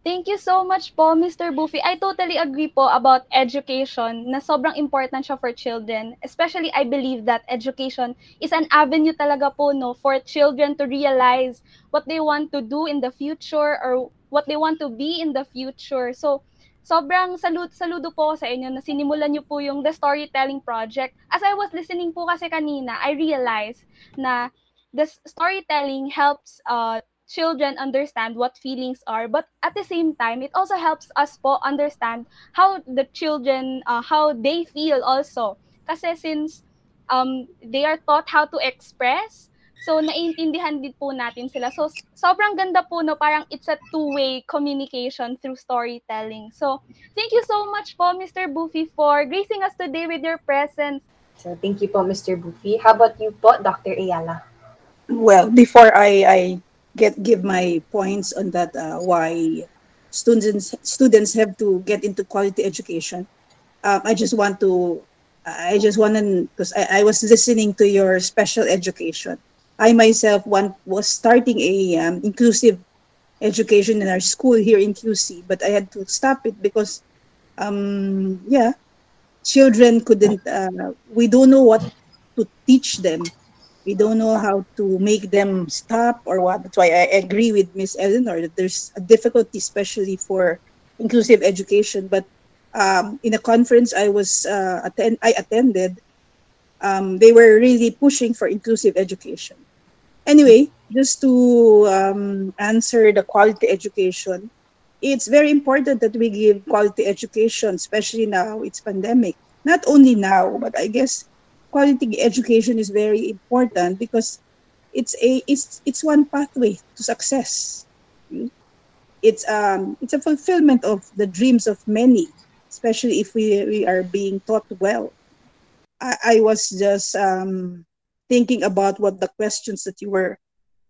Thank you so much po, Mr. Buffy. I totally agree po about education na sobrang important siya for children. Especially, I believe that education is an avenue talaga po no, for children to realize what they want to do in the future or what they want to be in the future. So, sobrang salut saludo po sa inyo na sinimulan niyo po yung The Storytelling Project. As I was listening po kasi kanina, I realized na the storytelling helps uh, children understand what feelings are but at the same time it also helps us po understand how the children uh, how they feel also kasi since um, they are taught how to express so naiintindihan din po natin sila so sobrang ganda po no parang it's a two-way communication through storytelling so thank you so much po Mr. Buffy for gracing us today with your presence So thank you po Mr. Buffy. How about you po Dr. Ayala? Well, before I, I get give my points on that uh, why students students have to get into quality education. Um, I just want to I just want to because I, I was listening to your special education. I myself was starting a um, inclusive education in our school here in QC, but I had to stop it because um, yeah, children couldn't. Uh, we don't know what to teach them We don't know how to make them stop or what. That's why I agree with Miss Eleanor that there's a difficulty, especially for inclusive education. But um, in a conference I was uh, attend I attended, um, they were really pushing for inclusive education. Anyway, just to um, answer the quality education, it's very important that we give quality education, especially now it's pandemic. Not only now, but I guess quality education is very important because it's a it's it's one pathway to success. It's um it's a fulfillment of the dreams of many, especially if we we are being taught well. I, I was just um, thinking about what the questions that you were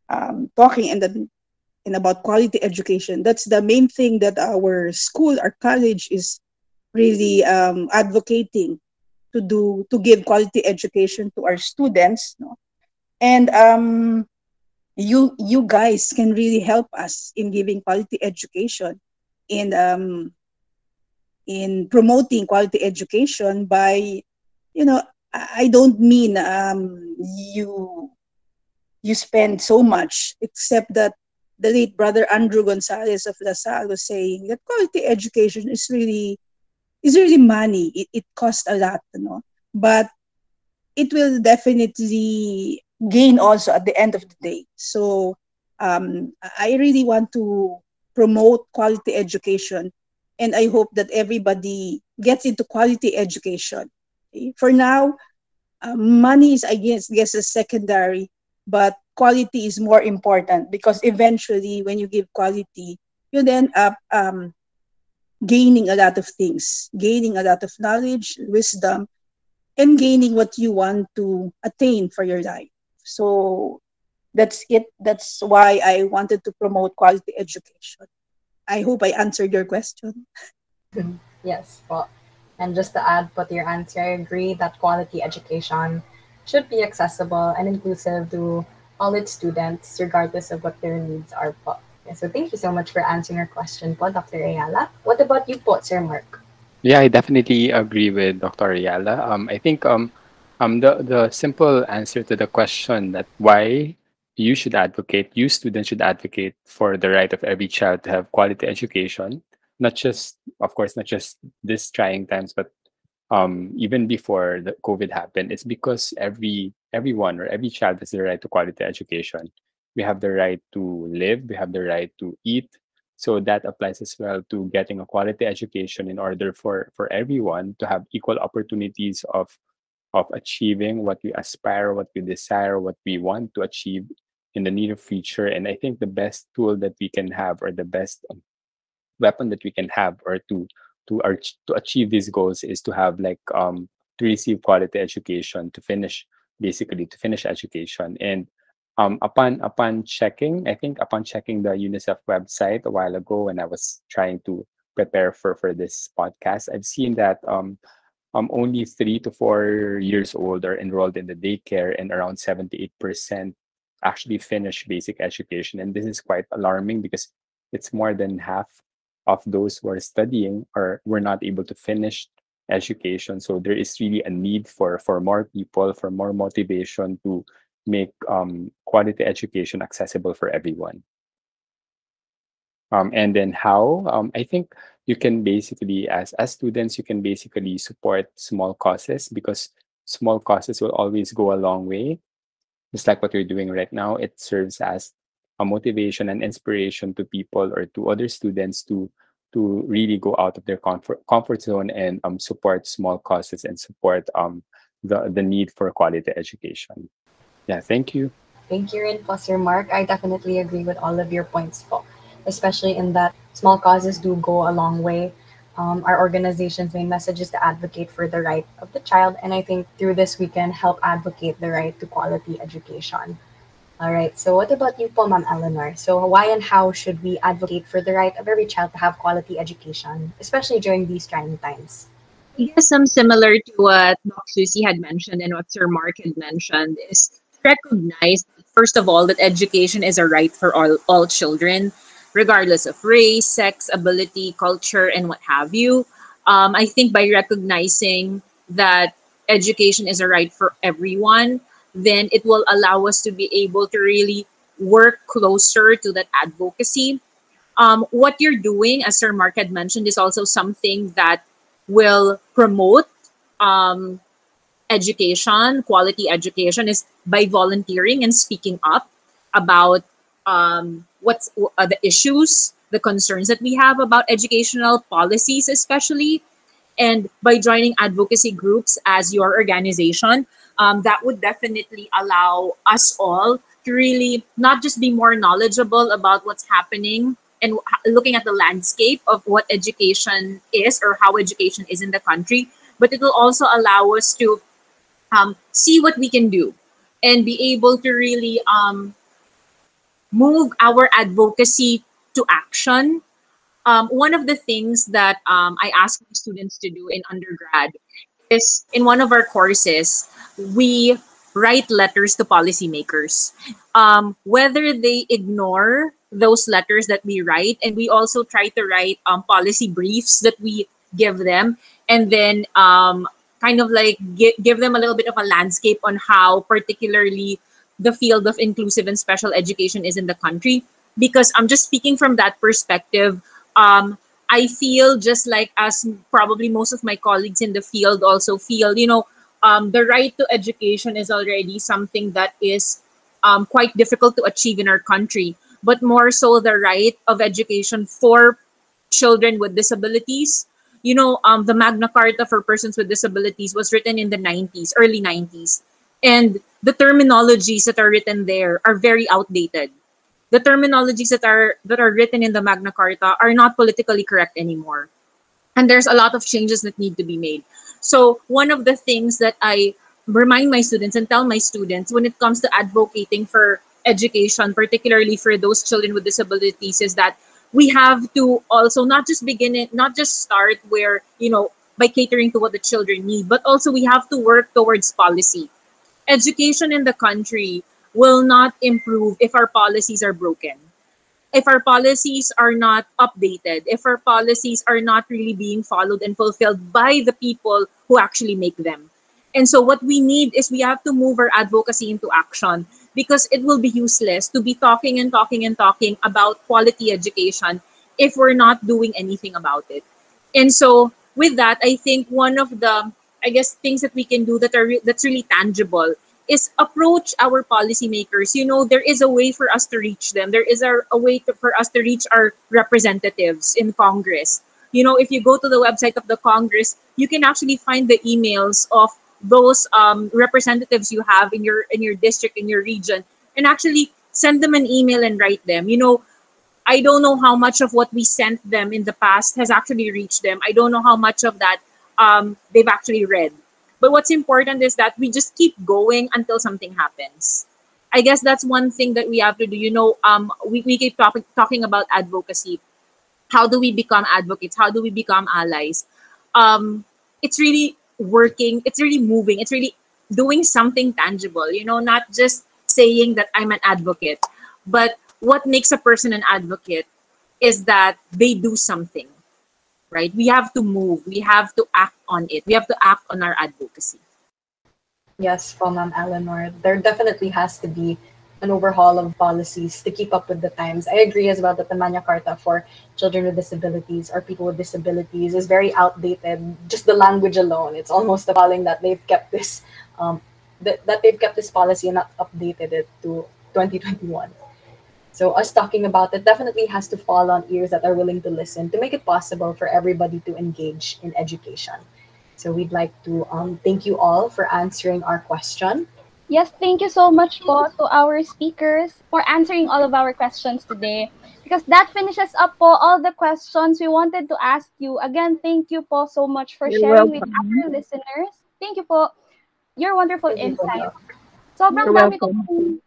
um, talking and then and about quality education. That's the main thing that our school, our college is really um, advocating to do to give quality education to our students. No? And um, you you guys can really help us in giving quality education in um, in promoting quality education by you know I don't mean um, you you spend so much, except that the late brother Andrew Gonzalez of LaSalle was saying that quality education is really is really money. It, it costs a lot, you know, but it will definitely gain also at the end of the day. So um, I really want to promote quality education, and I hope that everybody gets into quality education. For now, uh, money is I guess guess a secondary, but quality is more important because eventually when you give quality you end up um, gaining a lot of things gaining a lot of knowledge wisdom and gaining what you want to attain for your life. So that's it. That's why i wanted to promote quality education. I hope i answered your question. *laughs* Yes. Well and just to add but your answer i agree that quality education should be accessible and inclusive to all its students, regardless of what their needs are po. so thank you so much for answering our question po, Dr. Eala. What about you po, Sir Mark? Yeah, I definitely agree with Dr. Eala. Um, I think um, um, the, the simple answer to the question that why you should advocate, you students should advocate for the right of every child to have quality education, not just, of course, not just this trying times, but um, even before the COVID happened, it's because every everyone or every child has the right to quality education. We have the right to live, we have the right to eat. So that applies as well to getting a quality education in order for for everyone to have equal opportunities of of achieving what we aspire, what we desire, what we want to achieve in the near future. And I think the best tool that we can have, or the best weapon that we can have, or to to to achieve these goals is to have like um to receive quality education to finish basically to finish education. And um upon upon checking i think upon checking the unicef website a while ago when i was trying to prepare for for this podcast i've seen that um um only three to four years old are enrolled in the daycare and around 78% actually finish basic education. And this is quite alarming because it's more than half of those who are studying or were not able to finish education. So there is really a need for for more people for more motivation to make um, quality education accessible for everyone. Um, and then how? Um, i think you can basically as as students you can basically support small causes because small causes will always go a long way. Just like what you're doing right now it serves as a motivation and inspiration to people or to other students to to really go out of their comfort comfort zone and um, support small causes and support um, the the need for quality education. Yeah, thank you. Thank you, Rin Foster Mark. I definitely agree with all of your points, po, especially in that small causes do go a long way. Um, our organization's main message is to advocate for the right of the child, and I think through this we can help advocate the right to quality education. All right. So what about you po, Ma'am Eleanor? So why and how should we advocate for the right of every child to have quality education, especially during these trying times? I guess some similar to what Doc Susie had mentioned and what Sir Mark had mentioned is recognize first of all that education is a right for all, all children, regardless of race, sex, ability, culture, and what have you. Um, I think by recognizing that education is a right for everyone, then it will allow us to be able to really work closer to that advocacy. Um, what you're doing, as Sir Mark had mentioned, is also something that will promote um, education, quality education, is by volunteering and speaking up about um, what's uh, the issues, the concerns that we have about educational policies, especially, and by joining advocacy groups as your organization, um, that would definitely allow us all to really not just be more knowledgeable about what's happening and looking at the landscape of what education is or how education is in the country, but it will also allow us to um, see what we can do and be able to really um, move our advocacy to action. Um, one of the things that um, I ask students to do in undergrad is in one of our courses, we write letters to policymakers. Um, whether they ignore those letters that we write, and we also try to write um, policy briefs that we give them, and then um, kind of like gi- give them a little bit of a landscape on how, particularly, the field of inclusive and special education is in the country. Because I'm just speaking from that perspective. Um, I feel just like as probably most of my colleagues in the field also feel, you know, um, the right to education is already something that is um, quite difficult to achieve in our country, but more so the right of education for children with disabilities. You know, um, the Magna Carta for persons with disabilities was written in the 90s, early 90s. And the terminologies that are written there are very outdated. The terminologies that are that are written in the Magna Carta are not politically correct anymore. And there's a lot of changes that need to be made. So one of the things that I remind my students and tell my students when it comes to advocating for education, particularly for those children with disabilities, is that we have to also not just begin it, not just start where, you know, by catering to what the children need, but also we have to work towards policy. Education in the country will not improve if our policies are broken if our policies are not updated, if our policies are not really being followed and fulfilled by the people who actually make them. And so, what we need is we have to move our advocacy into action because it will be useless to be talking and talking and talking about quality education if we're not doing anything about it. And so, with that, I think one of the I guess things that we can do that are re- that's really tangible is approach our policymakers. You know, there is a way for us to reach them. There is a, a way to, for us to reach our representatives in Congress. You know, if you go to the website of the Congress, you can actually find the emails of those um, representatives you have in your in your district in your region, and actually send them an email and write them. You know, I don't know how much of what we sent them in the past has actually reached them. I don't know how much of that um, they've actually read but what's important is that we just keep going until something happens. I guess that's one thing that we have to do. You know, um, we, we keep talk, talking about advocacy. How do we become advocates? How do we become allies? Um, it's really working, it's really moving, it's really doing something tangible, you know, not just saying that I'm an advocate, but what makes a person an advocate is that they do something right? We have to move. We have to act on it. We have to act on our advocacy. Yes, from Ma'am Eleanor, there definitely has to be an overhaul of policies to keep up with the times. I agree as well that the Magna Carta for children with disabilities or people with disabilities is very outdated. Just the language alone, it's almost appalling that they've kept this um, that, that they've kept this policy and not updated it to 2021. So us talking about it definitely has to fall on ears that are willing to listen to make it possible for everybody to engage in education. So we'd like to um, thank you all for answering our question. Yes, thank you so much po to our speakers for answering all of our questions today. Because that finishes up po all the questions we wanted to ask you. Again, thank you po so much for You're sharing welcome. with our listeners. Thank you po. Your wonderful Thank insight. Doc. Sobrang You're dami welcome. po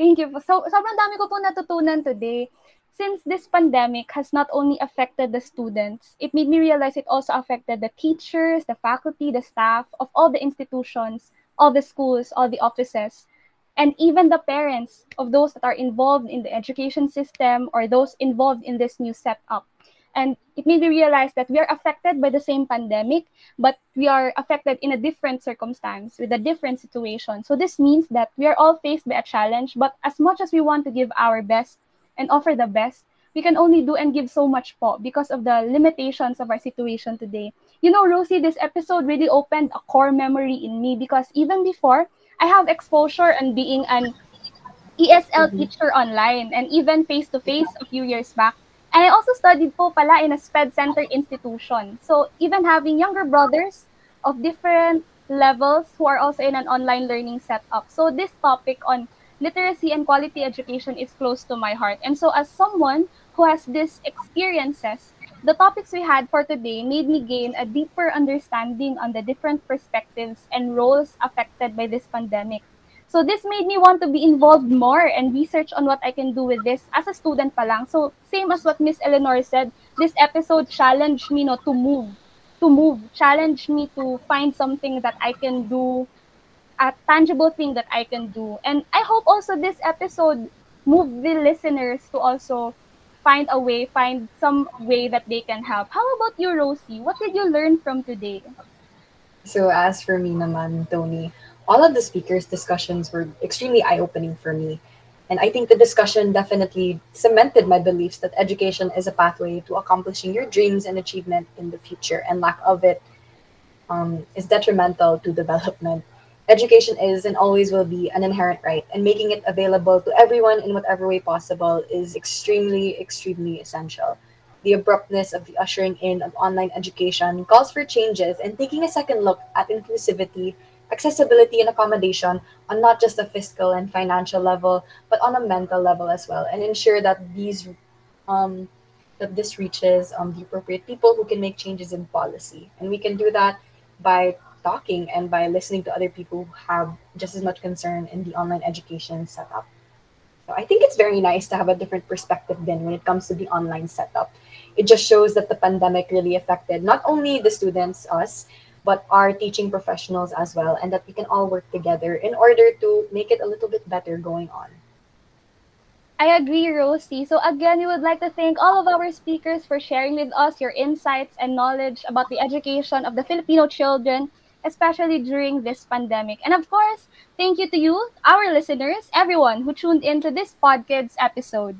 Thank you. So, sobrang dami ko po natutunan today. Since this pandemic has not only affected the students, it made me realize it also affected the teachers, the faculty, the staff of all the institutions, all the schools, all the offices, and even the parents of those that are involved in the education system or those involved in this new setup. And it made me realize that we are affected by the same pandemic, but we are affected in a different circumstance with a different situation. So this means that we are all faced by a challenge, but as much as we want to give our best and offer the best, we can only do and give so much po because of the limitations of our situation today. You know, Rosie, this episode really opened a core memory in me because even before, I have exposure and being an ESL Mhm. teacher online and even face-to-face a few years back. And I also studied po pala in a SPED center institution. So even having younger brothers of different levels who are also in an online learning setup. So this topic on literacy and quality education is close to my heart. And so as someone who has these experiences, the topics we had for today made me gain a deeper understanding on the different perspectives and roles affected by this pandemic. So this made me want to be involved more and research on what I can do with this as a student pa lang. So same as what Miss Eleanor said, this episode challenged me no to move, to move, challenged me to find something that I can do, a tangible thing that I can do. And I hope also this episode move the listeners to also find a way, find some way that they can help. How about you, Rosie? What did you learn from today? So as for me naman, Toni, all of the speakers' discussions were extremely eye-opening for me. And I think the discussion definitely cemented my beliefs that education is a pathway to accomplishing your dreams and achievement in the future, and lack of it um, is detrimental to development. Education is and always will be an inherent right, and making it available to everyone in whatever way possible is extremely, extremely essential. The abruptness of the ushering in of online education calls for changes and taking a second look at inclusivity, accessibility, and accommodation on not just a fiscal and financial level, but on a mental level as well, and ensure that these um, that this reaches um, the appropriate people who can make changes in policy. And we can do that by talking and by listening to other people who have just as much concern in the online education setup. So I think it's very nice to have a different perspective then when it comes to the online setup. It just shows that the pandemic really affected not only the students, us, but our teaching professionals as well, and that we can all work together in order to make it a little bit better going on. I agree, Rosie. So again, we would like to thank all of our speakers for sharing with us your insights and knowledge about the education of the Filipino children, especially during this pandemic. And of course, thank you to you, our listeners, everyone who tuned into this podcast episode.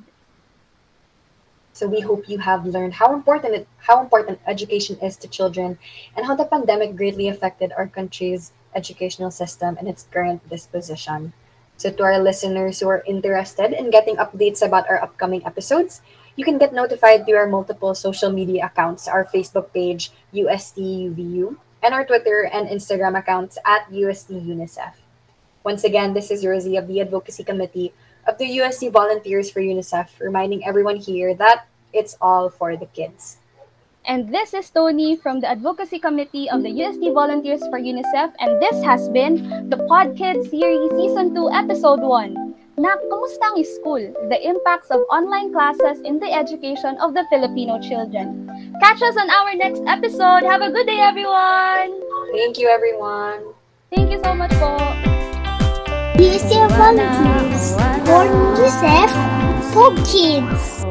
So we hope you have learned how important it, how important education is to children and how the pandemic greatly affected our country's educational system and its current disposition. So to our listeners who are interested in getting updates about our upcoming episodes, you can get notified through our multiple social media accounts, our Facebook page, USTUVU, and our Twitter and Instagram accounts at UST UNICEF. Once again, this is Rosie of the Advocacy Committee of the UST Volunteers for UNICEF, reminding everyone here that it's all for the kids. And this is Toni from the Advocacy Committee of the UST Volunteers for UNICEF, and this has been the PodKids Series Season 2, Episode 1. Na, kumusta ang school? The impacts of online classes in the education of the Filipino children. Catch us on our next episode. Have a good day, everyone! Thank you, everyone. Thank you so much po. UST Volunteers for UNICEF for Kids.